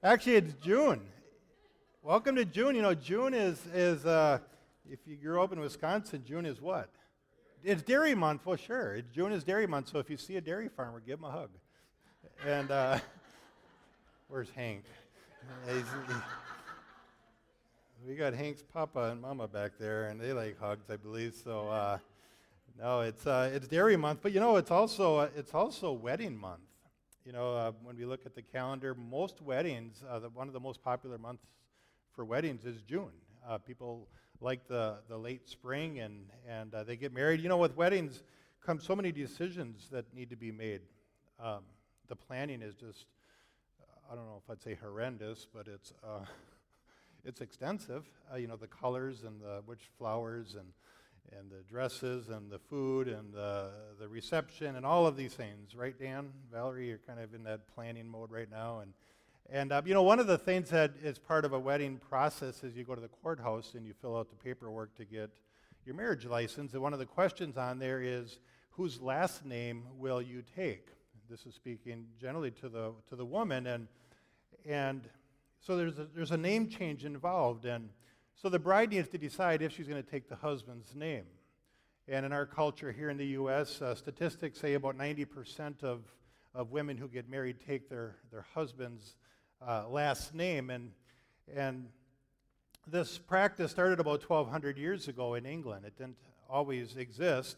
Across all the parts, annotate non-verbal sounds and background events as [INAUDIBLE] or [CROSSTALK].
Actually, it's June. Welcome to June. You know, June is, is uh, if you grew up in Wisconsin, June is what? It's dairy month, well, sure. June is dairy month, so if you see a dairy farmer, give him a hug. And uh, [LAUGHS] where's Hank? we got Hank's papa and mama back there, and they like hugs, I believe. So, uh, no, it's, uh, it's dairy month, but you know, it's also, uh, it's also wedding month. You know, uh, when we look at the calendar, most weddings, uh, the, one of the most popular months for weddings is June. Uh, people like the, the late spring and, and uh, they get married. You know, with weddings come so many decisions that need to be made. Um, the planning is just, I don't know if I'd say horrendous, but it's, uh, [LAUGHS] it's extensive. Uh, you know, the colors and the, which flowers and and the dresses and the food and the, the reception and all of these things, right, Dan? Valerie, you're kind of in that planning mode right now. And, and uh, you know, one of the things that is part of a wedding process is you go to the courthouse and you fill out the paperwork to get your marriage license. And one of the questions on there is, whose last name will you take? This is speaking generally to the, to the woman. And, and so there's a, there's a name change involved. And so the bride needs to decide if she's going to take the husband's name. And in our culture here in the U.S., uh, statistics say about 90% of, of women who get married take their, their husband's uh, last name. And, and this practice started about 1,200 years ago in England. It didn't always exist.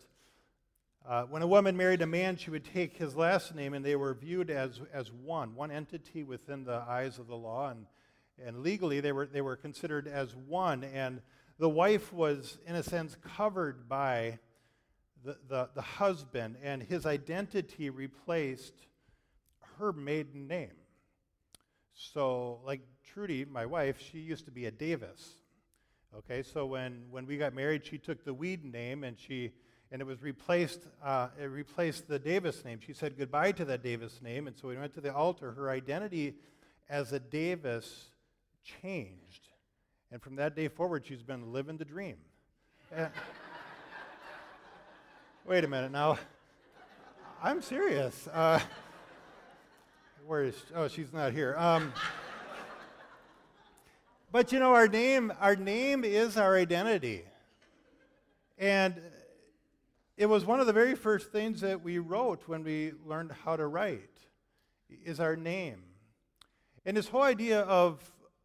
Uh, when a woman married a man, she would take his last name, and they were viewed as, as one, one entity within the eyes of the law. And and legally they were, they were considered as one. And the wife was, in a sense, covered by the, the, the husband, and his identity replaced her maiden name. So, like Trudy, my wife, she used to be a Davis. Okay, so when, when we got married, she took the Weed name and she and it was replaced. Uh, it replaced the Davis name. She said goodbye to that Davis name, and so we went to the altar. Her identity as a Davis changed. And from that day forward, she's been living the dream. [LAUGHS] Wait a minute now. I'm serious. Uh, where is? Oh, she's not here. Um, but you know, our name, our name is our identity, and it was one of the very first things that we wrote when we learned how to write. Is our name, and this whole idea of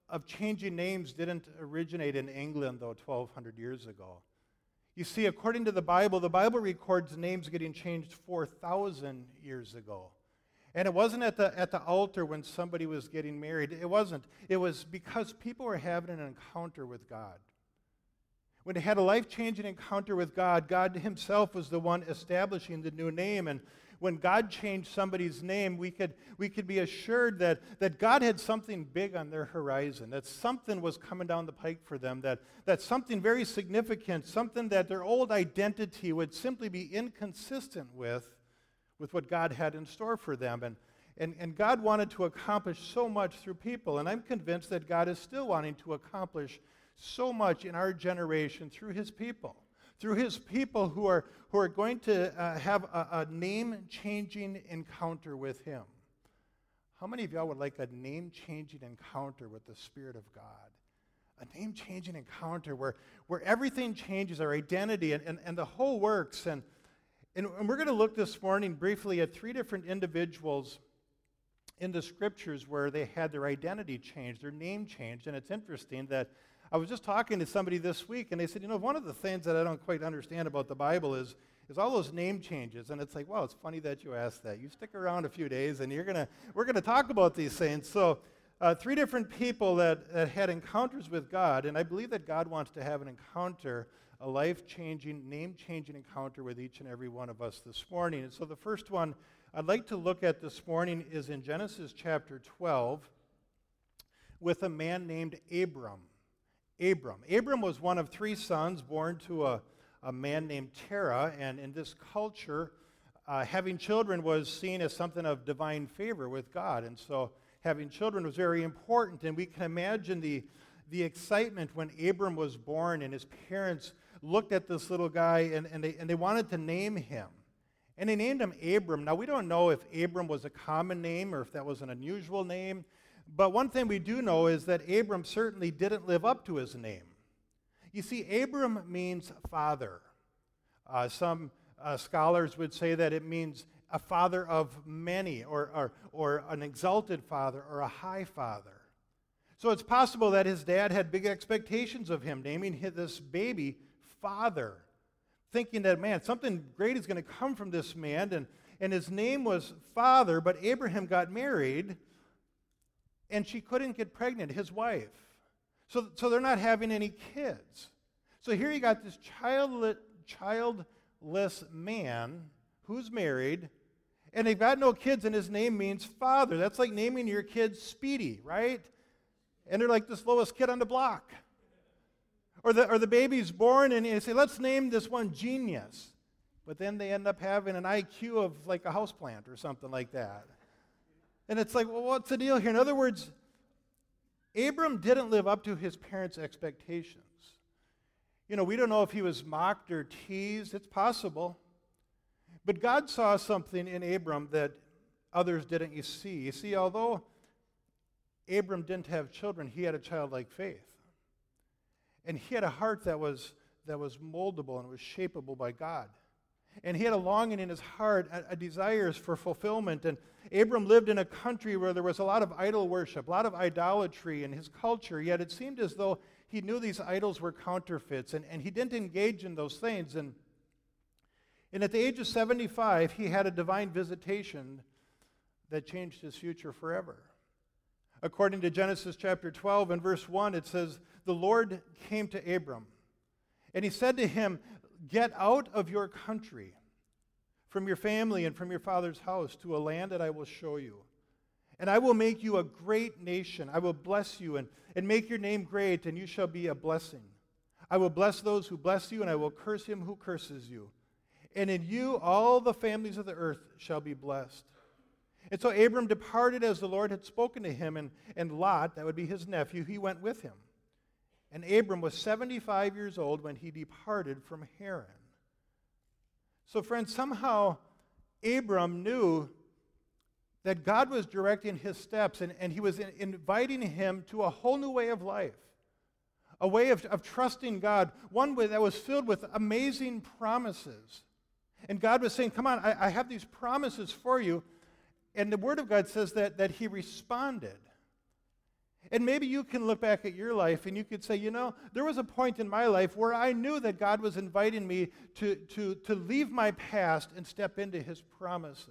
of changing names didn't originate in England, though, 1,200 years ago. You see, according to the Bible, the Bible records names getting changed 4,000 years ago. And it wasn't at the, at the altar when somebody was getting married. It wasn't. It was because people were having an encounter with God. When they had a life changing encounter with God, God Himself was the one establishing the new name. And when God changed somebody's name, we could, we could be assured that, that God had something big on their horizon, that something was coming down the pike for them, that, that something very significant, something that their old identity would simply be inconsistent with, with what God had in store for them. And, and, and God wanted to accomplish so much through people, and I'm convinced that God is still wanting to accomplish so much in our generation through his people through his people who are, who are going to uh, have a, a name changing encounter with him. How many of y'all would like a name changing encounter with the Spirit of God? A name changing encounter where, where everything changes, our identity and, and, and the whole works. And, and, and we're going to look this morning briefly at three different individuals in the scriptures where they had their identity changed, their name changed. And it's interesting that I was just talking to somebody this week, and they said, you know, one of the things that I don't quite understand about the Bible is, is all those name changes. And it's like, wow, it's funny that you asked that. You stick around a few days, and you're gonna, we're going to talk about these things. So, uh, three different people that, that had encounters with God, and I believe that God wants to have an encounter, a life changing, name changing encounter with each and every one of us this morning. And so, the first one I'd like to look at this morning is in Genesis chapter 12 with a man named Abram. Abram. Abram was one of three sons born to a, a man named Terah, and in this culture, uh, having children was seen as something of divine favor with God. And so having children was very important. And we can imagine the, the excitement when Abram was born and his parents looked at this little guy and, and, they, and they wanted to name him. And they named him Abram. Now, we don't know if Abram was a common name or if that was an unusual name. But one thing we do know is that Abram certainly didn't live up to his name. You see, Abram means father. Uh, some uh, scholars would say that it means a father of many, or, or, or an exalted father, or a high father. So it's possible that his dad had big expectations of him, naming this baby father, thinking that, man, something great is going to come from this man. And, and his name was Father, but Abraham got married, and she couldn't get pregnant, his wife. So, so they're not having any kids. So here you got this childless, childless man who's married, and they've got no kids, and his name means father. That's like naming your kid Speedy, right? And they're like the slowest kid on the block. Or the, or the baby's born, and you say, let's name this one Genius. But then they end up having an IQ of like a houseplant or something like that. And it's like, well, what's the deal here? In other words, Abram didn't live up to his parents' expectations. You know, we don't know if he was mocked or teased. It's possible. But God saw something in Abram that others didn't you see. You see, although Abram didn't have children, he had a childlike faith. And he had a heart that was, that was moldable and was shapeable by God. And he had a longing in his heart, a, a desires for fulfillment. And Abram lived in a country where there was a lot of idol worship, a lot of idolatry in his culture, yet it seemed as though he knew these idols were counterfeits, and, and he didn't engage in those things. And, and at the age of 75, he had a divine visitation that changed his future forever. According to Genesis chapter 12 and verse 1, it says, The Lord came to Abram, and he said to him, Get out of your country, from your family and from your father's house, to a land that I will show you. And I will make you a great nation. I will bless you and, and make your name great, and you shall be a blessing. I will bless those who bless you, and I will curse him who curses you. And in you all the families of the earth shall be blessed. And so Abram departed as the Lord had spoken to him, and, and Lot, that would be his nephew, he went with him. And Abram was 75 years old when he departed from Haran. So, friends, somehow Abram knew that God was directing his steps and, and he was in, inviting him to a whole new way of life, a way of, of trusting God, one way that was filled with amazing promises. And God was saying, Come on, I, I have these promises for you. And the Word of God says that, that he responded. And maybe you can look back at your life and you could say, you know, there was a point in my life where I knew that God was inviting me to, to, to leave my past and step into his promises.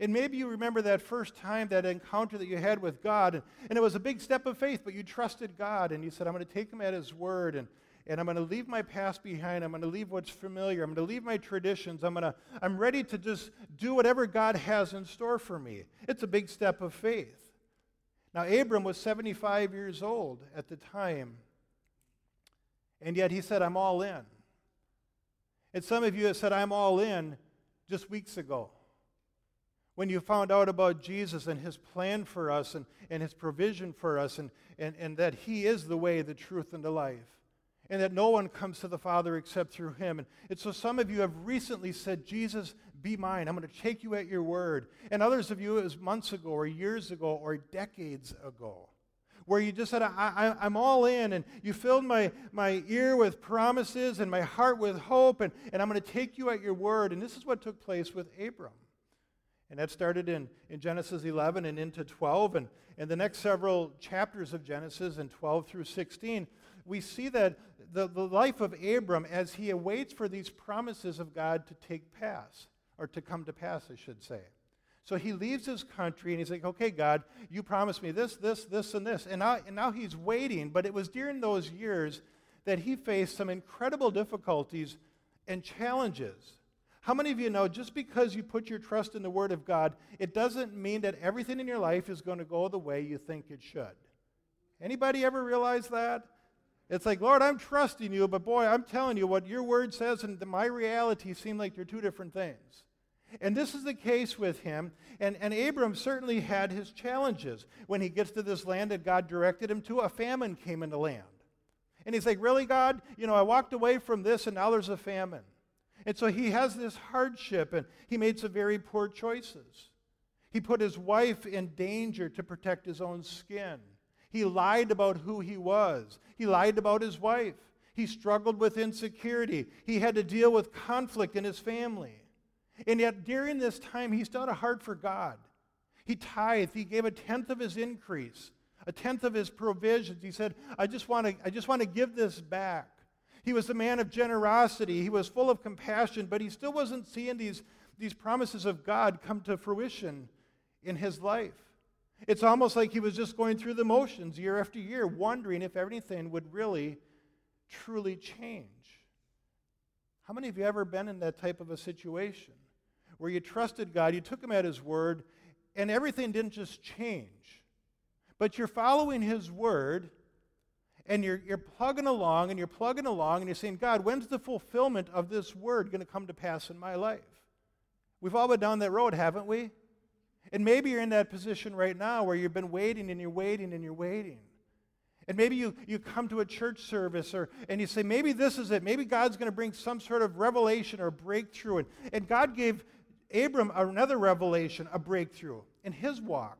And maybe you remember that first time, that encounter that you had with God, and, it was a big step of faith, but you trusted God, and you said, I'm going to take him at his word, and, and I'm going to leave my past behind. I'm going to leave what's familiar. I'm going to leave my traditions. I'm, going to, I'm ready to just do whatever God has in store for me. It's a big step of faith. Now, Abram was 75 years old at the time, and yet he said, I'm all in. And some of you have said, I'm all in just weeks ago when you found out about Jesus and his plan for us and, and his provision for us, and, and, and that he is the way, the truth, and the life, and that no one comes to the Father except through him. And, and so some of you have recently said, Jesus, be mine. I'm going to take you at your word. And others of you, it was months ago, or years ago, or decades ago where you just said, I, am all in, and you filled my, my ear with promises and my heart with hope, and, and I'm going to take you at your word. And this is what took place with Abram. And that started in, in Genesis 11 and into 12. And in the next several chapters of Genesis, in 12 through 16, we see that the, the life of Abram as he awaits for these promises of God to take pass, or to come to pass, I should say. So he leaves his country and he's like, okay, God, you promised me this, this, this, and this. And now, and now he's waiting, but it was during those years that he faced some incredible difficulties and challenges. How many of you know just because you put your trust in the Word of God, it doesn't mean that everything in your life is going to go the way you think it should? Anybody ever realize that? It's like, Lord, I'm trusting you, but boy, I'm telling you what your word says and my reality seem like they're two different things. And this is the case with him. And, and Abram certainly had his challenges. When he gets to this land that God directed him to, a famine came in the land. And he's like, Really, God? You know, I walked away from this and now there's a famine. And so he has this hardship, and he made some very poor choices. He put his wife in danger to protect his own skin. He lied about who he was. He lied about his wife. He struggled with insecurity. He had to deal with conflict in his family. And yet, during this time, he still had a heart for God. He tithed. He gave a tenth of his increase, a tenth of his provisions. He said, I just want to, I just want to give this back. He was a man of generosity. He was full of compassion, but he still wasn't seeing these, these promises of God come to fruition in his life. It's almost like he was just going through the motions year after year, wondering if everything would really, truly change. How many of you ever been in that type of a situation where you trusted God, you took him at his word, and everything didn't just change, but you're following his word, and you're, you're plugging along and you're plugging along, and you're saying, God, when's the fulfillment of this word going to come to pass in my life? We've all been down that road, haven't we? And maybe you're in that position right now where you've been waiting and you're waiting and you're waiting. And maybe you, you come to a church service or, and you say, maybe this is it. Maybe God's going to bring some sort of revelation or breakthrough. And, and God gave Abram another revelation, a breakthrough in his walk.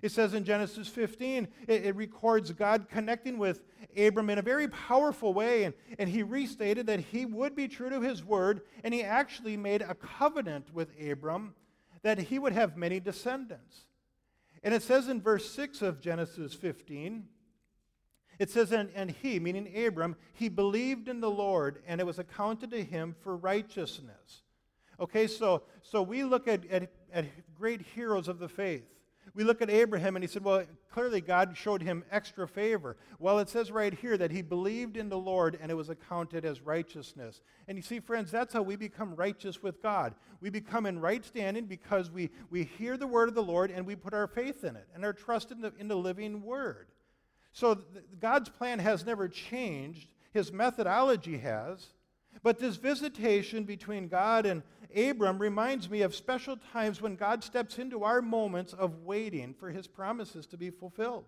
It says in Genesis 15, it, it, records God connecting with Abram in a very powerful way. And, and he restated that he would be true to his word. And he actually made a covenant with Abram that he would have many descendants. And it says in verse 6 of Genesis 15, it says, and, and he, meaning Abram, he believed in the Lord, and it was accounted to him for righteousness. Okay, so, so we look at, at, at great heroes of the faith. We look at Abraham and he said, Well, clearly God showed him extra favor. Well, it says right here that he believed in the Lord and it was accounted as righteousness. And you see, friends, that's how we become righteous with God. We become in right standing because we, we hear the word of the Lord and we put our faith in it and our trust in the, in the living word. So th- God's plan has never changed, his methodology has. But this visitation between God and Abram reminds me of special times when God steps into our moments of waiting for his promises to be fulfilled.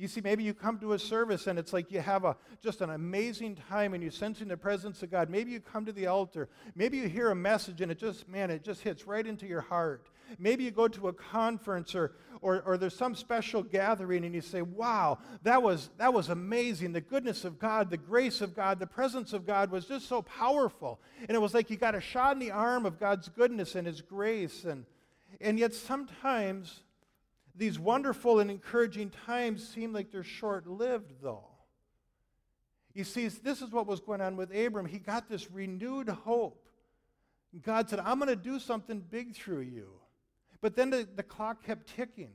You see, maybe you come to a service and it's like you have a, just an amazing time and you're sensing the presence of God. Maybe you come to the altar. Maybe you hear a message and it just, man, it just hits right into your heart. Maybe you go to a conference or, or, or there's some special gathering and you say, wow, that was, that was amazing. The goodness of God, the grace of God, the presence of God was just so powerful. And it was like you got a shot in the arm of God's goodness and His grace. And, and yet sometimes these wonderful and encouraging times seem like they're short lived, though. You see, this is what was going on with Abram. He got this renewed hope. God said, I'm going to do something big through you. But then the, the clock kept ticking.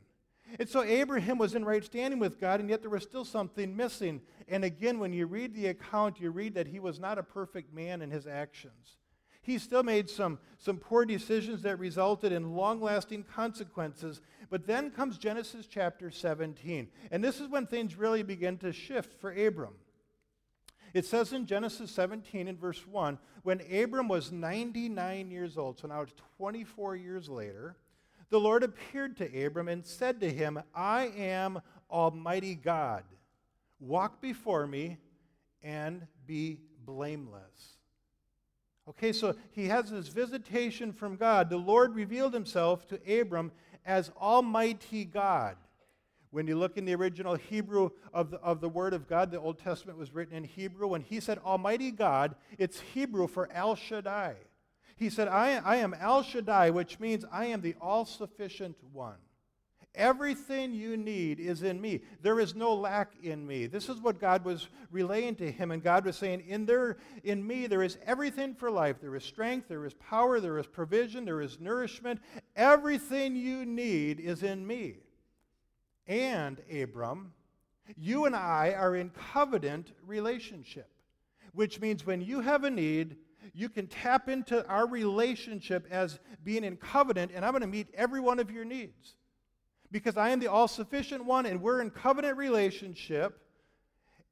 And so Abraham was in right standing with God, and yet there was still something missing. And again, when you read the account, you read that he was not a perfect man in his actions. He still made some, some poor decisions that resulted in long lasting consequences. But then comes Genesis chapter 17. And this is when things really begin to shift for Abram. It says in Genesis 17 in verse 1 when Abram was 99 years old, so now it's 24 years later, the Lord appeared to Abram and said to him, I am Almighty God. Walk before me and be blameless. Okay, so he has this visitation from God. The Lord revealed himself to Abram as Almighty God. When you look in the original Hebrew of the, of the Word of God, the Old Testament was written in Hebrew. When he said Almighty God, it's Hebrew for El Shaddai. He said, I, I am El Shaddai, which means I am the all sufficient one. Everything you need is in me. There is no lack in me. This is what God was relaying to him. And God was saying, in, there, in me, there is everything for life. There is strength, there is power, there is provision, there is nourishment. Everything you need is in me. And, Abram, you and I are in covenant relationship, which means when you have a need, you can tap into our relationship as being in covenant, and I'm going to meet every one of your needs because I am the all sufficient one and we're in covenant relationship.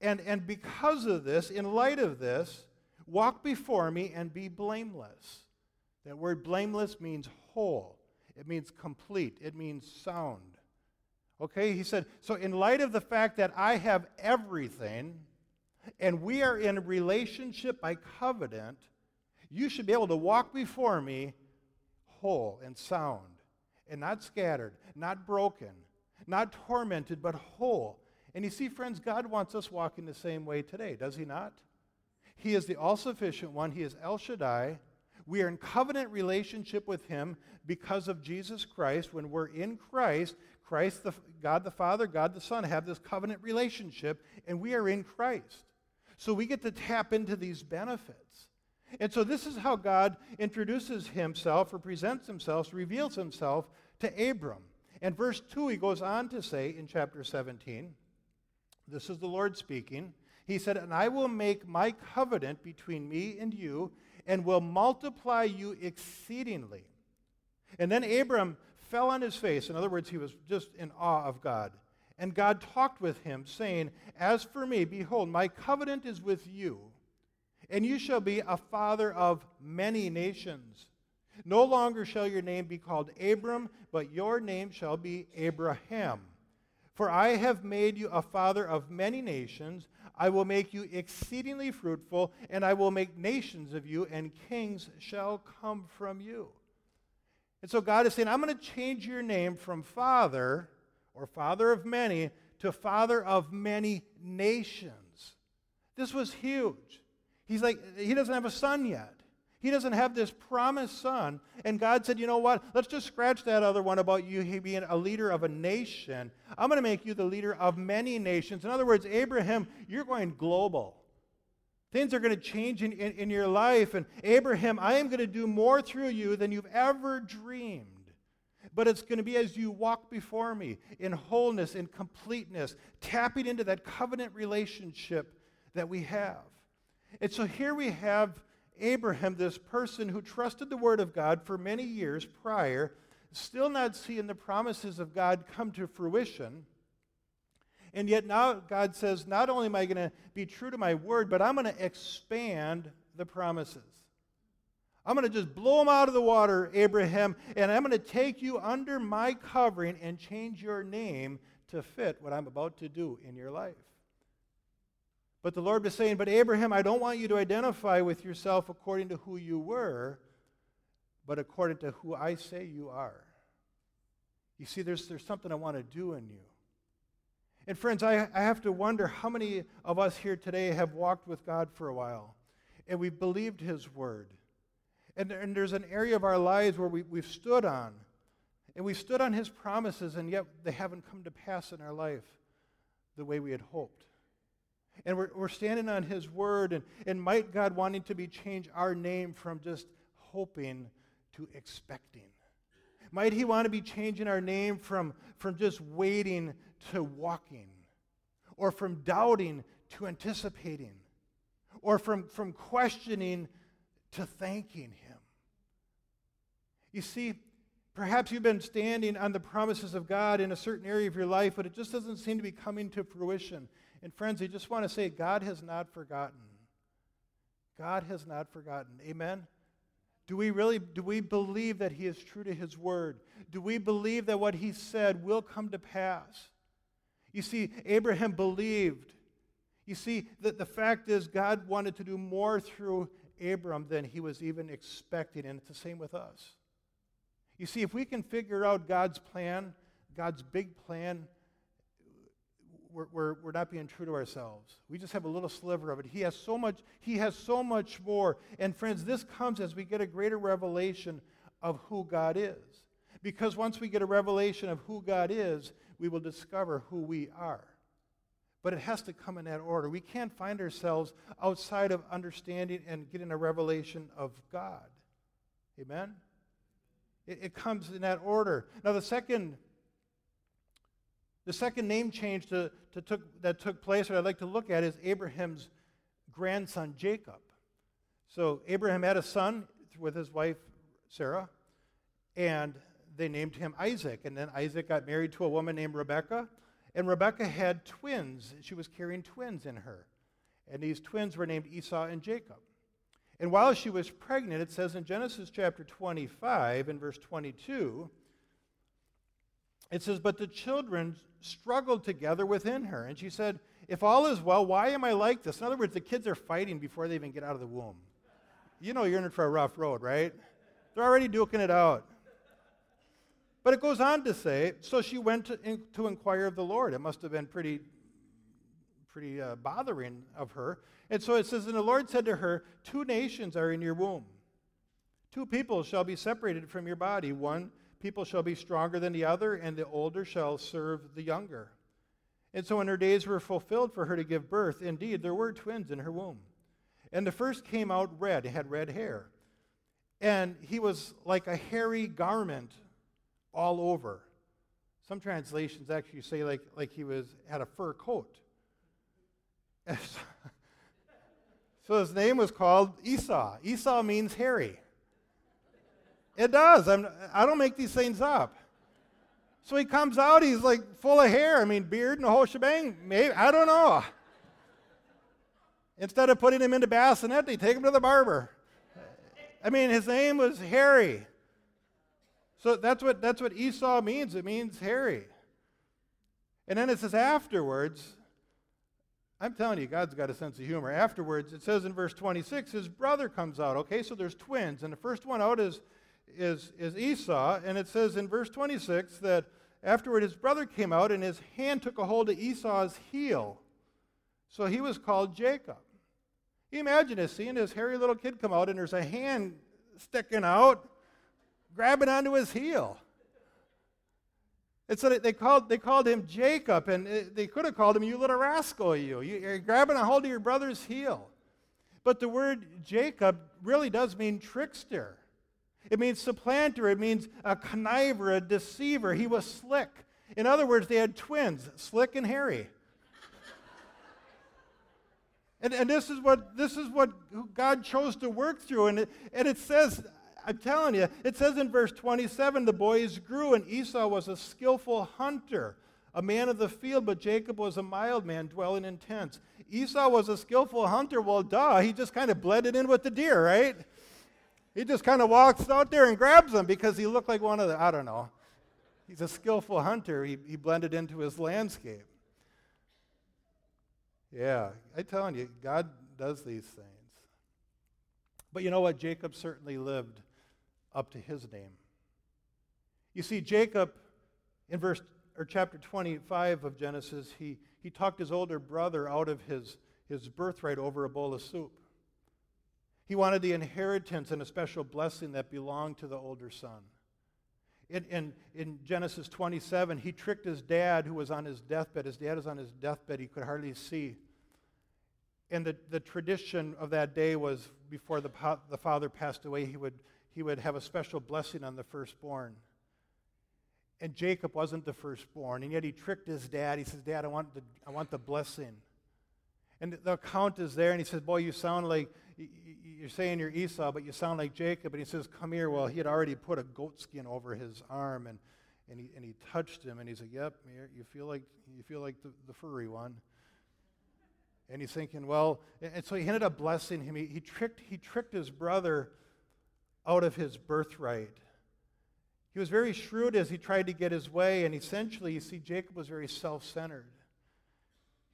And, and because of this, in light of this, walk before me and be blameless. That word blameless means whole, it means complete, it means sound. Okay, he said, so in light of the fact that I have everything and we are in relationship by covenant, you should be able to walk before me whole and sound and not scattered, not broken, not tormented, but whole. And you see, friends, God wants us walking the same way today, does He not? He is the all sufficient one, He is El Shaddai. We are in covenant relationship with Him because of Jesus Christ. When we're in Christ, Christ, the, God the Father, God the Son have this covenant relationship, and we are in Christ. So we get to tap into these benefits. And so this is how God introduces himself or presents himself, reveals himself to Abram. And verse 2, he goes on to say in chapter 17, this is the Lord speaking. He said, And I will make my covenant between me and you, and will multiply you exceedingly. And then Abram fell on his face. In other words, he was just in awe of God. And God talked with him, saying, As for me, behold, my covenant is with you, and you shall be a father of many nations. No longer shall your name be called Abram, but your name shall be Abraham. For I have made you a father of many nations. I will make you exceedingly fruitful, and I will make nations of you, and kings shall come from you. And so God is saying, I'm going to change your name from father or father of many to father of many nations. This was huge. He's like, he doesn't have a son yet. He doesn't have this promised son. And God said, you know what? Let's just scratch that other one about you being a leader of a nation. I'm going to make you the leader of many nations. In other words, Abraham, you're going global. Things are going to change in, in, in your life. And Abraham, I am going to do more through you than you've ever dreamed. But it's going to be as you walk before me in wholeness, in completeness, tapping into that covenant relationship that we have. And so here we have Abraham, this person who trusted the word of God for many years prior, still not seeing the promises of God come to fruition. And yet now God says, not only am I going to be true to my word, but I'm going to expand the promises. I'm going to just blow them out of the water, Abraham, and I'm going to take you under my covering and change your name to fit what I'm about to do in your life. But the Lord was saying, But Abraham, I don't want you to identify with yourself according to who you were, but according to who I say you are. You see, there's, there's something I want to do in you. And friends, I, I have to wonder how many of us here today have walked with God for a while and we've believed His word and, and there's an area of our lives where we, we've stood on, and we've stood on His promises, and yet they haven't come to pass in our life the way we had hoped. And we're, we're standing on His word, and, and might God wanting to be change our name from just hoping to expecting. Might He want to be changing our name from, from just waiting to walking, or from doubting to anticipating, or from, from questioning to thanking Him. You see, perhaps you've been standing on the promises of God in a certain area of your life, but it just doesn't seem to be coming to fruition. And friends, I just want to say God has not forgotten. God has not forgotten. Amen. Do we really do we believe that he is true to his word? Do we believe that what he said will come to pass? You see, Abraham believed. You see, that the fact is God wanted to do more through Abram than he was even expecting, and it's the same with us. You see, if we can figure out God's plan, God's big plan, we're, we're, we're not being true to ourselves. We just have a little sliver of it. He has so much, he has so much more. And friends, this comes as we get a greater revelation of who God is. Because once we get a revelation of who God is, we will discover who we are. But it has to come in that order. We can't find ourselves outside of understanding and getting a revelation of God. Amen? It, it comes in that order. Now, the second, the second name change to, to took, that took place, that I'd like to look at, is Abraham's grandson, Jacob. So, Abraham had a son with his wife, Sarah, and they named him Isaac. And then Isaac got married to a woman named Rebekah. And Rebekah had twins. She was carrying twins in her. And these twins were named Esau and Jacob. And while she was pregnant, it says in Genesis chapter 25, and verse 22, it says, But the children struggled together within her. And she said, If all is well, why am I like this? In other words, the kids are fighting before they even get out of the womb. You know you're in for a rough road, right? They're already duking it out. But it goes on to say, so she went to, in, to inquire of the Lord. It must have been pretty, pretty uh, bothering of her. And so it says, And the Lord said to her, Two nations are in your womb. Two people shall be separated from your body. One people shall be stronger than the other, and the older shall serve the younger. And so when her days were fulfilled for her to give birth, indeed, there were twins in her womb. And the first came out red, had red hair. And he was like a hairy garment all over. Some translations actually say like, like he was had a fur coat. [LAUGHS] so his name was called Esau. Esau means hairy. It does. I'm, I don't make these things up. So he comes out, he's like full of hair. I mean, beard and the whole shebang. Maybe, I don't know. Instead of putting him into bassinet, they take him to the barber. I mean, his name was Harry. So that's what, that's what Esau means. It means hairy. And then it says afterwards, I'm telling you, God's got a sense of humor. Afterwards, it says in verse 26, his brother comes out. Okay, so there's twins. And the first one out is, is, is Esau. And it says in verse 26 that afterward his brother came out and his hand took a hold of Esau's heel. So he was called Jacob. Imagine this, seeing this hairy little kid come out and there's a hand sticking out grabbing onto his heel. And so they called, they called him Jacob, and they could have called him, You little rascal, you. You're grabbing a hold of your brother's heel. But the word Jacob really does mean trickster. It means supplanter. It means a conniver, a deceiver. He was slick. In other words, they had twins, slick and hairy. and, and this is what this is what God chose to work through. And it, and it says, I'm telling you, it says in verse 27 the boys grew, and Esau was a skillful hunter, a man of the field, but Jacob was a mild man, dwelling in tents. Esau was a skillful hunter. Well, duh, he just kind of blended in with the deer, right? He just kind of walks out there and grabs them because he looked like one of the, I don't know. He's a skillful hunter. He, he blended into his landscape. Yeah, I'm telling you, God does these things. But you know what? Jacob certainly lived up to his name. You see, Jacob, in verse or chapter 25 of Genesis, he, he talked his older brother out of his, his birthright over a bowl of soup. He wanted the inheritance and a special blessing that belonged to the older son. In, in, in, Genesis 27, he tricked his dad, who was on his deathbed. His dad was on his deathbed, he could hardly see. And the, the tradition of that day was before the, the father passed away, he would he would have a special blessing on the firstborn. And Jacob wasn't the firstborn, and yet he tricked his dad. He says, Dad, I want the, I want the blessing. And the account is there, and he says, Boy, you sound like, you're saying you're Esau, but you sound like Jacob. And he says, Come here. Well, he had already put a goat skin over his arm, and, and, he, and he touched him, and he said, Yep, you feel like, you feel like the, the furry one. And he's thinking, Well, and so he ended up blessing him. He, he, tricked, he tricked his brother out of his birthright. He was very shrewd as he tried to get his way, and essentially, you see, Jacob was very self centered.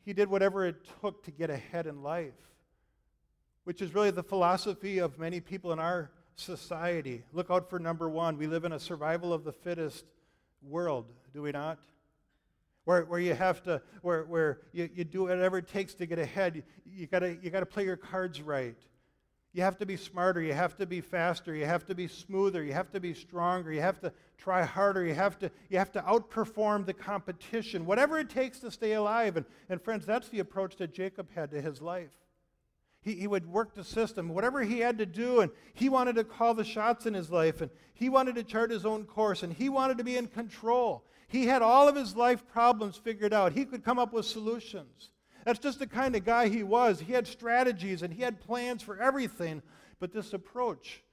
He did whatever it took to get ahead in life, which is really the philosophy of many people in our society. Look out for number one. We live in a survival of the fittest world, do we not? Where, where you have to, where, where you, you do whatever it takes to get ahead. You, you gotta, you gotta play your cards right. You have to be smarter. You have to be faster. You have to be smoother. You have to be stronger. You have to try harder. You have to, you have to outperform the competition, whatever it takes to stay alive. And, and friends, that's the approach that Jacob had to his life. He, he would work the system, whatever he had to do, and he wanted to call the shots in his life, and he wanted to chart his own course, and he wanted to be in control. He had all of his life problems figured out. He could come up with solutions. That's just the kind of guy he was. He had strategies and he had plans for everything, but this approach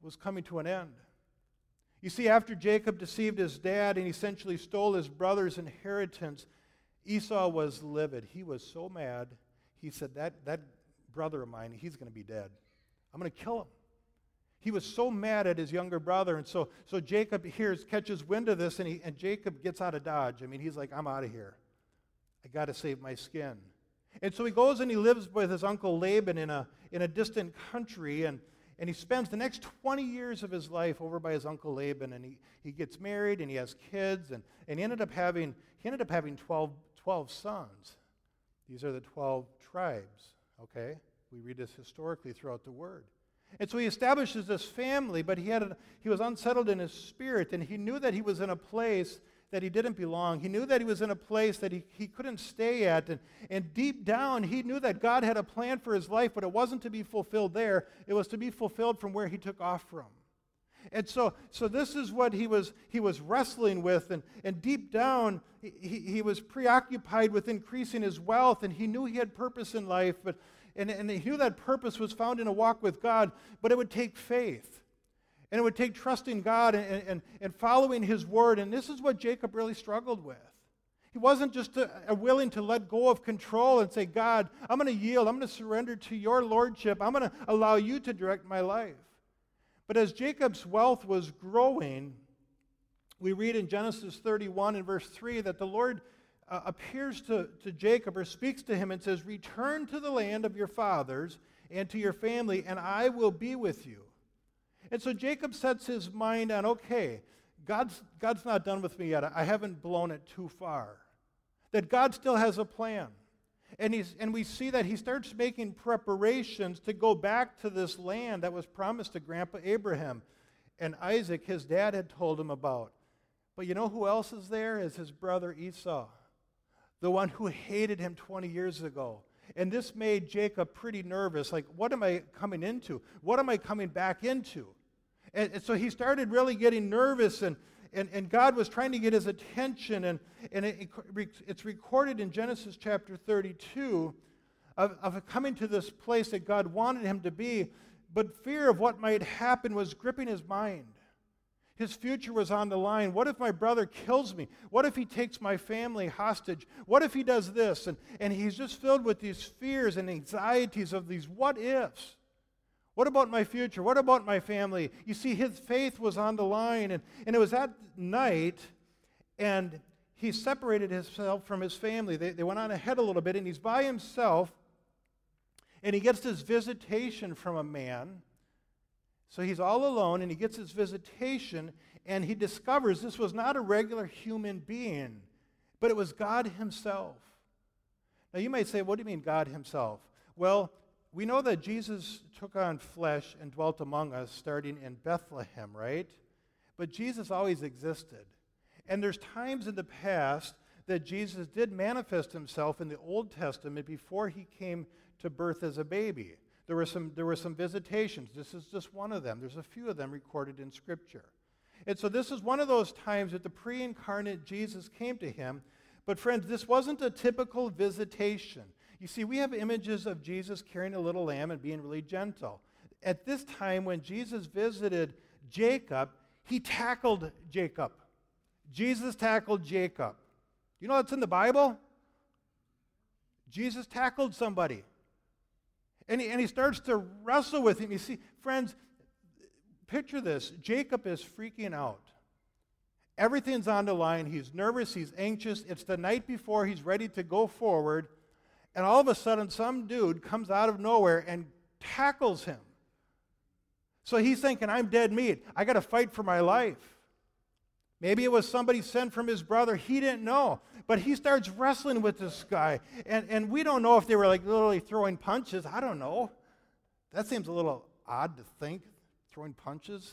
was coming to an end. You see, after Jacob deceived his dad and essentially stole his brother's inheritance, Esau was livid. He was so mad. He said, That, that brother of mine, he's going to be dead. I'm going to kill him. He was so mad at his younger brother. And so, so Jacob hears, catches wind of this, and, he, and Jacob gets out of Dodge. I mean, he's like, I'm out of here. I got to save my skin. And so he goes and he lives with his uncle Laban in a, in a distant country. And, and he spends the next 20 years of his life over by his uncle Laban, and he, he gets married and he has kids, and, and he ended up having, he ended up having 12, 12 sons. These are the 12 tribes, okay? We read this historically throughout the Word. And so he establishes this family, but he, had a, he was unsettled in his spirit, and he knew that he was in a place that he didn't belong. He knew that he was in a place that he, he couldn't stay at. And, and deep down, he knew that God had a plan for his life, but it wasn't to be fulfilled there. It was to be fulfilled from where he took off from. And so, so this is what he was, he was wrestling with. And, and deep down, he, he was preoccupied with increasing his wealth, and he knew he had purpose in life, but, and, and he knew that purpose was found in a walk with God, but it would take faith. And it would take trusting God and, and, and following His word. And this is what Jacob really struggled with. He wasn't just a, a willing to let go of control and say, God, I'm going to yield. I'm going to surrender to your lordship. I'm going to allow you to direct my life. But as Jacob's wealth was growing, we read in Genesis 31 and verse 3 that the Lord uh, appears to, to Jacob or speaks to him and says, Return to the land of your fathers and to your family, and I will be with you. And so Jacob sets his mind on okay, God's, God's not done with me yet. I haven't blown it too far. That God still has a plan. And, he's, and we see that he starts making preparations to go back to this land that was promised to Grandpa Abraham and Isaac, his dad, had told him about. But you know who else is there? Is his brother Esau, the one who hated him 20 years ago. And this made Jacob pretty nervous. Like, what am I coming into? What am I coming back into? And, and so he started really getting nervous, and, and, and God was trying to get his attention. And, and it, it's recorded in Genesis chapter 32 of, of coming to this place that God wanted him to be, but fear of what might happen was gripping his mind. His future was on the line. What if my brother kills me? What if he takes my family hostage? What if he does this? And, and he's just filled with these fears and anxieties of these what ifs. What about my future? What about my family? You see, his faith was on the line. And, and it was that night, and he separated himself from his family. They, they went on ahead a little bit, and he's by himself, and he gets this visitation from a man. So he's all alone, and he gets his visitation, and he discovers this was not a regular human being, but it was God himself. Now, you might say, what do you mean, God himself? Well, we know that Jesus took on flesh and dwelt among us starting in Bethlehem, right? But Jesus always existed. And there's times in the past that Jesus did manifest himself in the Old Testament before he came to birth as a baby. There were some, there were some visitations. This is just one of them. There's a few of them recorded in Scripture. And so this is one of those times that the pre incarnate Jesus came to him. But, friends, this wasn't a typical visitation. You see, we have images of Jesus carrying a little lamb and being really gentle. At this time, when Jesus visited Jacob, he tackled Jacob. Jesus tackled Jacob. You know what's in the Bible? Jesus tackled somebody. And he, and he starts to wrestle with him. You see, friends, picture this Jacob is freaking out. Everything's on the line. He's nervous. He's anxious. It's the night before he's ready to go forward. And all of a sudden, some dude comes out of nowhere and tackles him. So he's thinking, I'm dead meat. I got to fight for my life. Maybe it was somebody sent from his brother. He didn't know. But he starts wrestling with this guy. And, and we don't know if they were like literally throwing punches. I don't know. That seems a little odd to think, throwing punches.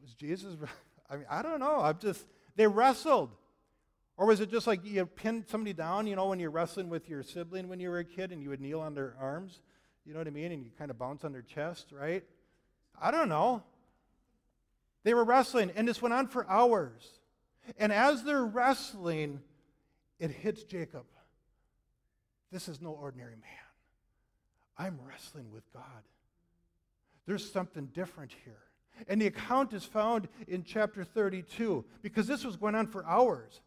Was Jesus? [LAUGHS] I mean, I don't know. I'm just, they wrestled. Or was it just like you pinned somebody down, you know, when you're wrestling with your sibling when you were a kid and you would kneel on their arms? You know what I mean? And you kind of bounce on their chest, right? I don't know. They were wrestling, and this went on for hours. And as they're wrestling, it hits Jacob. This is no ordinary man. I'm wrestling with God. There's something different here. And the account is found in chapter 32 because this was going on for hours.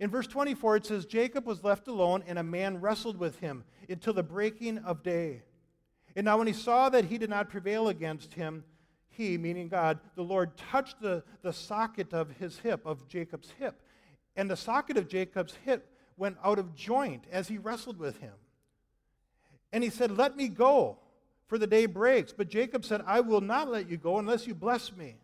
In verse 24, it says, Jacob was left alone, and a man wrestled with him until the breaking of day. And now, when he saw that he did not prevail against him, he, meaning God, the Lord, touched the, the socket of his hip, of Jacob's hip. And the socket of Jacob's hip went out of joint as he wrestled with him. And he said, Let me go, for the day breaks. But Jacob said, I will not let you go unless you bless me.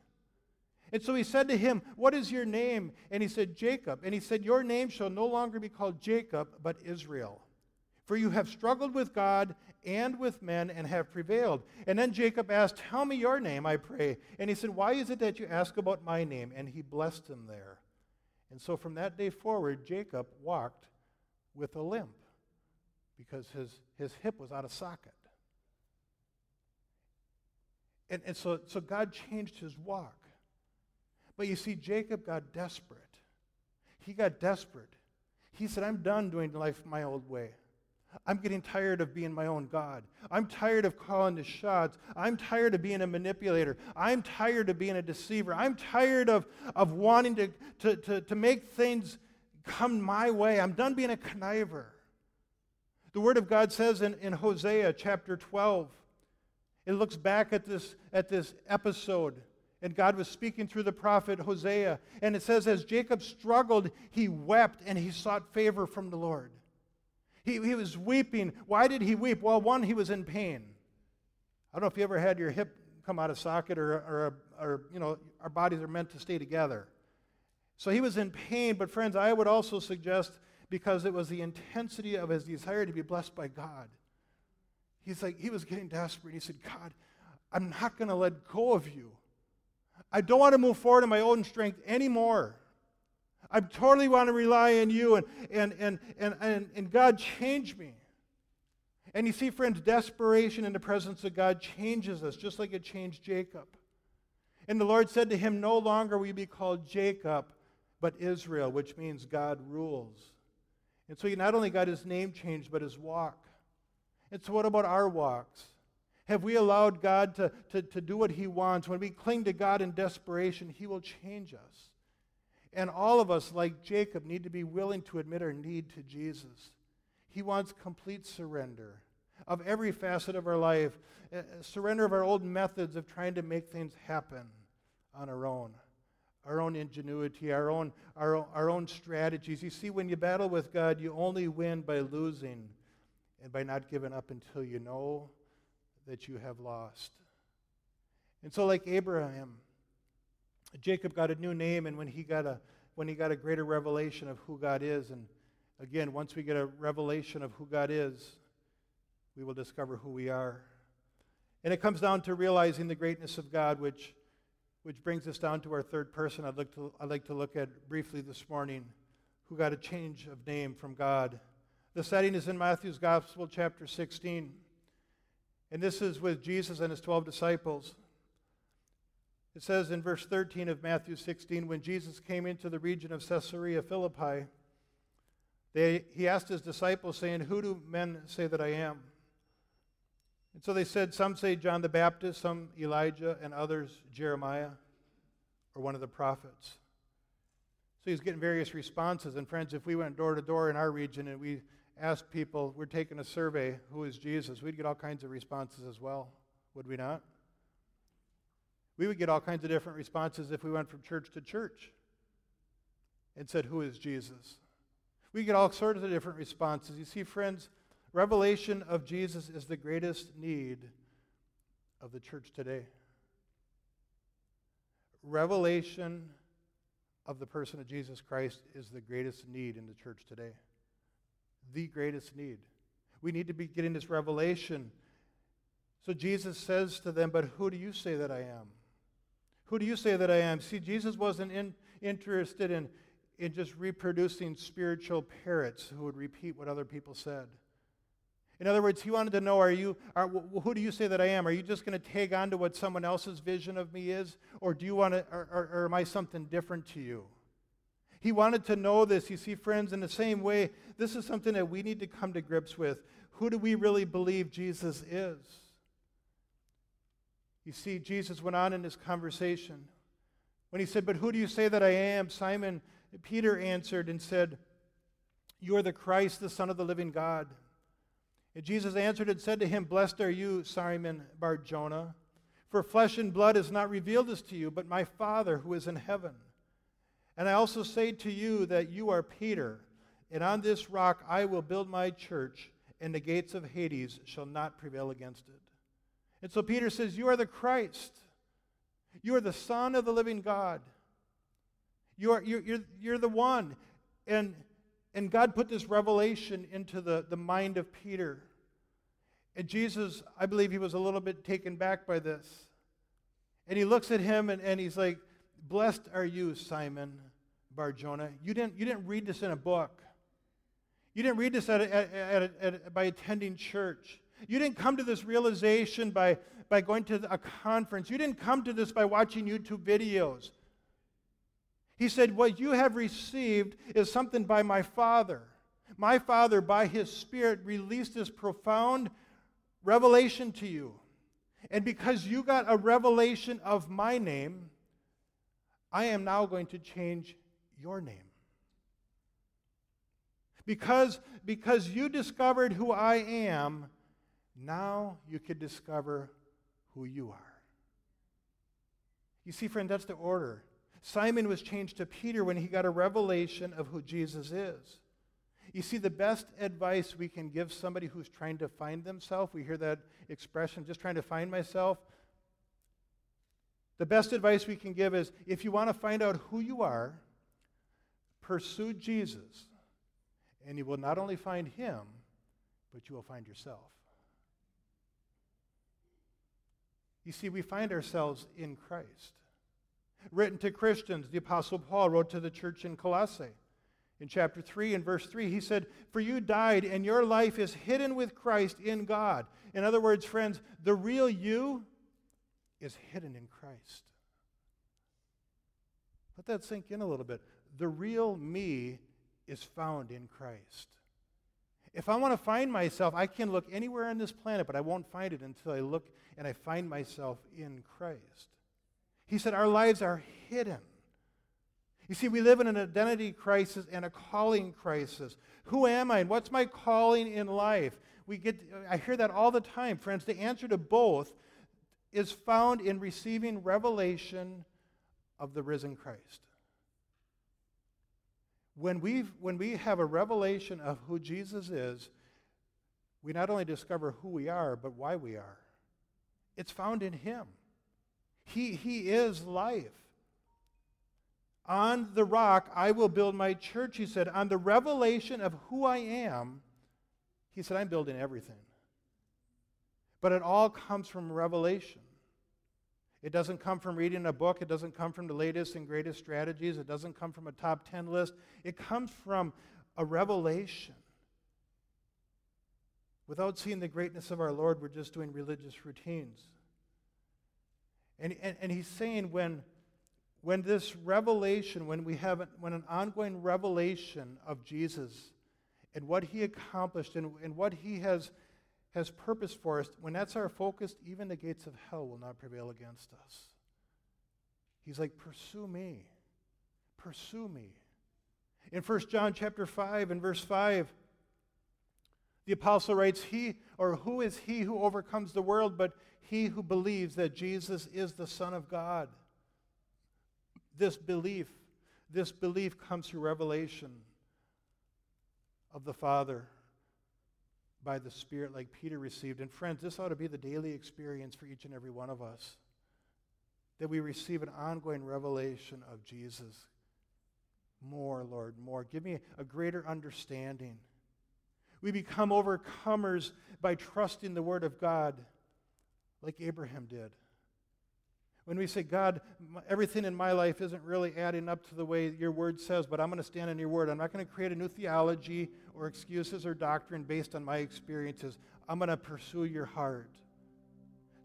And so he said to him, What is your name? And he said, Jacob. And he said, Your name shall no longer be called Jacob, but Israel. For you have struggled with God and with men and have prevailed. And then Jacob asked, Tell me your name, I pray. And he said, Why is it that you ask about my name? And he blessed him there. And so from that day forward, Jacob walked with a limp because his, his hip was out of socket. And, and so, so God changed his walk. But you see, Jacob got desperate. He got desperate. He said, I'm done doing life my old way. I'm getting tired of being my own God. I'm tired of calling the shots. I'm tired of being a manipulator. I'm tired of being a deceiver. I'm tired of, of wanting to, to, to, to make things come my way. I'm done being a conniver. The Word of God says in, in Hosea chapter 12, it looks back at this, at this episode, and God was speaking through the prophet Hosea. And it says, as Jacob struggled, he wept and he sought favor from the Lord. He, he was weeping. Why did he weep? Well, one, he was in pain. I don't know if you ever had your hip come out of socket or, or, or you know, our bodies are meant to stay together. So he was in pain, but friends, I would also suggest because it was the intensity of his desire to be blessed by God. He's like, he was getting desperate. He said, God, I'm not going to let go of you. I don't want to move forward in my own strength anymore. I totally want to rely on you, and, and, and, and, and, and God, change me. And you see, friends, desperation in the presence of God changes us, just like it changed Jacob. And the Lord said to him, No longer will you be called Jacob, but Israel, which means God rules. And so he not only got his name changed, but his walk. And so, what about our walks? Have we allowed God to, to, to do what he wants? When we cling to God in desperation, he will change us. And all of us, like Jacob, need to be willing to admit our need to Jesus. He wants complete surrender of every facet of our life, uh, surrender of our old methods of trying to make things happen on our own, our own ingenuity, our own, our, our own strategies. You see, when you battle with God, you only win by losing and by not giving up until you know that you have lost. And so, like Abraham, Jacob got a new name, and when he got a when he got a greater revelation of who God is, and again, once we get a revelation of who God is, we will discover who we are. And it comes down to realizing the greatness of God, which, which brings us down to our third person I'd like, to, I'd like to look at briefly this morning, who got a change of name from God. The setting is in Matthew's Gospel, chapter 16. And this is with Jesus and his 12 disciples. It says in verse 13 of Matthew 16 when Jesus came into the region of Caesarea Philippi, they, he asked his disciples, saying, Who do men say that I am? And so they said, Some say John the Baptist, some Elijah, and others Jeremiah or one of the prophets. So he's getting various responses. And friends, if we went door to door in our region and we asked people, we're taking a survey, who is Jesus, we'd get all kinds of responses as well, would we not? We would get all kinds of different responses if we went from church to church and said, Who is Jesus? We get all sorts of different responses. You see, friends, revelation of Jesus is the greatest need of the church today. Revelation of the person of Jesus Christ is the greatest need in the church today. The greatest need. We need to be getting this revelation. So Jesus says to them, But who do you say that I am? Who do you say that I am? See, Jesus wasn't in, interested in, in just reproducing spiritual parrots who would repeat what other people said. In other words, he wanted to know, are you, are, who do you say that I am? Are you just going to tag on to what someone else's vision of me is? Or do you want to, or, or, or am I something different to you? He wanted to know this. You see, friends, in the same way, this is something that we need to come to grips with. Who do we really believe Jesus is? You see, Jesus went on in this conversation. When he said, But who do you say that I am? Simon Peter answered and said, You are the Christ, the Son of the living God. And Jesus answered and said to him, Blessed are you, Simon Bar Jonah, for flesh and blood has not revealed this to you, but my Father who is in heaven. And I also say to you that you are Peter, and on this rock I will build my church, and the gates of Hades shall not prevail against it. And so Peter says, You are the Christ. You are the Son of the living God. You are, you're, you're, you're the one. And, and God put this revelation into the, the mind of Peter. And Jesus, I believe he was a little bit taken back by this. And he looks at him and, and he's like, Blessed are you, Simon Barjona. You didn't, you didn't read this in a book. You didn't read this at, at, at, by attending church. You didn't come to this realization by, by going to a conference. You didn't come to this by watching YouTube videos. He said, What you have received is something by my Father. My Father, by His Spirit, released this profound revelation to you. And because you got a revelation of my name, I am now going to change your name. Because, because you discovered who I am, now you can discover who you are. You see, friend, that's the order. Simon was changed to Peter when he got a revelation of who Jesus is. You see, the best advice we can give somebody who's trying to find themselves, we hear that expression, just trying to find myself. The best advice we can give is if you want to find out who you are, pursue Jesus, and you will not only find him, but you will find yourself. You see, we find ourselves in Christ. Written to Christians, the Apostle Paul wrote to the church in Colossae. In chapter 3 and verse 3, he said, For you died, and your life is hidden with Christ in God. In other words, friends, the real you is hidden in Christ. Let that sink in a little bit. The real me is found in Christ. If I want to find myself, I can look anywhere on this planet, but I won't find it until I look and I find myself in Christ. He said, Our lives are hidden. You see, we live in an identity crisis and a calling crisis. Who am I and what's my calling in life? We get, I hear that all the time, friends. The answer to both is found in receiving revelation of the risen Christ. When, we when we have a revelation of who Jesus is, we not only discover who we are, but why we are. It's found in Him. He, he is life. On the rock I will build my church, he said. On the revelation of who I am, he said, I'm building everything. But it all comes from revelation. It doesn't come from reading a book. It doesn't come from the latest and greatest strategies. It doesn't come from a top 10 list. It comes from a revelation. Without seeing the greatness of our Lord, we're just doing religious routines. And, and, and he's saying when, when this revelation, when we have when an ongoing revelation of Jesus and what he accomplished and, and what he has, has purpose for us, when that's our focus, even the gates of hell will not prevail against us. He's like, pursue me. Pursue me. In 1 John chapter 5 and verse 5, the apostle writes, He or who is he who overcomes the world but he who believes that Jesus is the Son of God. This belief, this belief comes through revelation of the Father by the Spirit, like Peter received. And friends, this ought to be the daily experience for each and every one of us that we receive an ongoing revelation of Jesus. More, Lord, more. Give me a greater understanding. We become overcomers by trusting the Word of God like Abraham did. When we say, God, everything in my life isn't really adding up to the way your word says, but I'm going to stand on your word. I'm not going to create a new theology or excuses or doctrine based on my experiences. I'm going to pursue your heart.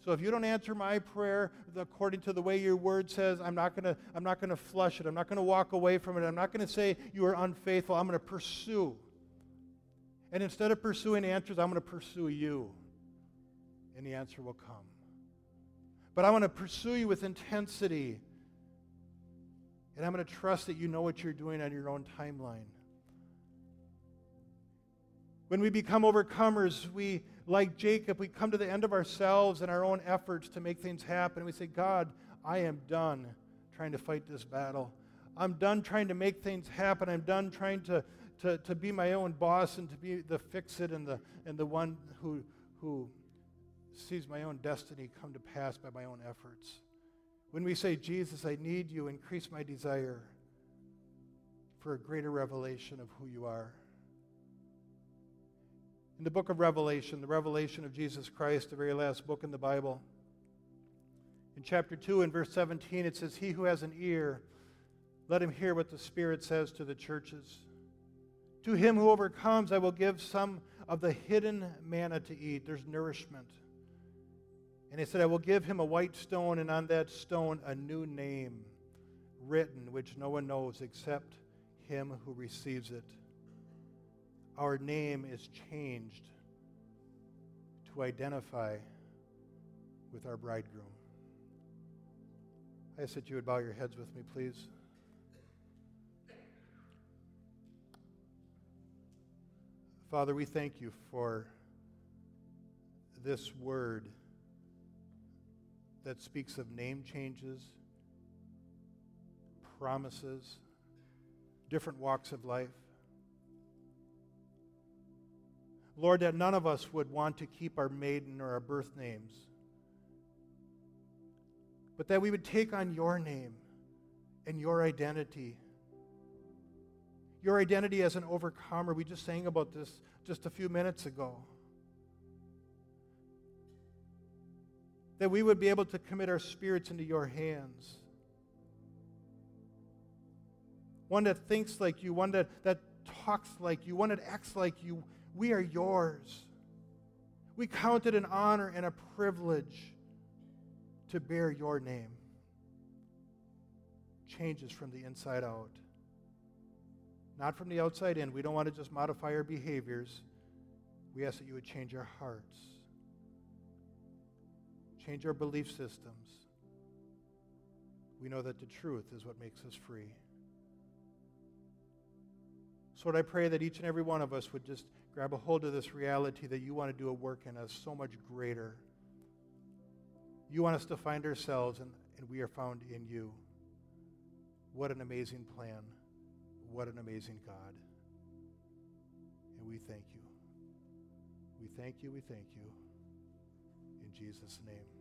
So if you don't answer my prayer according to the way your word says, I'm not going to, I'm not going to flush it. I'm not going to walk away from it. I'm not going to say you are unfaithful. I'm going to pursue. And instead of pursuing answers, I'm going to pursue you and the answer will come. But I want to pursue you with intensity. And I'm going to trust that you know what you're doing on your own timeline. When we become overcomers, we, like Jacob, we come to the end of ourselves and our own efforts to make things happen. We say, God, I am done trying to fight this battle. I'm done trying to make things happen. I'm done trying to, to, to be my own boss and to be the fix it and the, and the one who, who sees my own destiny come to pass by my own efforts. When we say, Jesus, I need you, increase my desire for a greater revelation of who you are. In the book of Revelation, the revelation of Jesus Christ, the very last book in the Bible, in chapter 2 and verse 17, it says, He who has an ear, let him hear what the Spirit says to the churches. To him who overcomes, I will give some of the hidden manna to eat. There's nourishment. And he said, I will give him a white stone, and on that stone a new name written, which no one knows except him who receives it. Our name is changed to identify with our bridegroom. I ask that you would bow your heads with me, please. Father, we thank you for this word that speaks of name changes, promises, different walks of life. Lord, that none of us would want to keep our maiden or our birth names, but that we would take on your name and your identity. Your identity as an overcomer. We just sang about this just a few minutes ago. That we would be able to commit our spirits into your hands. One that thinks like you, one that, that talks like you, one that acts like you. We are yours. We count it an honor and a privilege to bear your name. Changes from the inside out, not from the outside in. We don't want to just modify our behaviors. We ask that you would change our hearts, change our belief systems. We know that the truth is what makes us free. So, Lord, I pray that each and every one of us would just grab a hold of this reality that you want to do a work in us so much greater. You want us to find ourselves, and, and we are found in you. What an amazing plan. What an amazing God. And we thank you. We thank you. We thank you. In Jesus' name.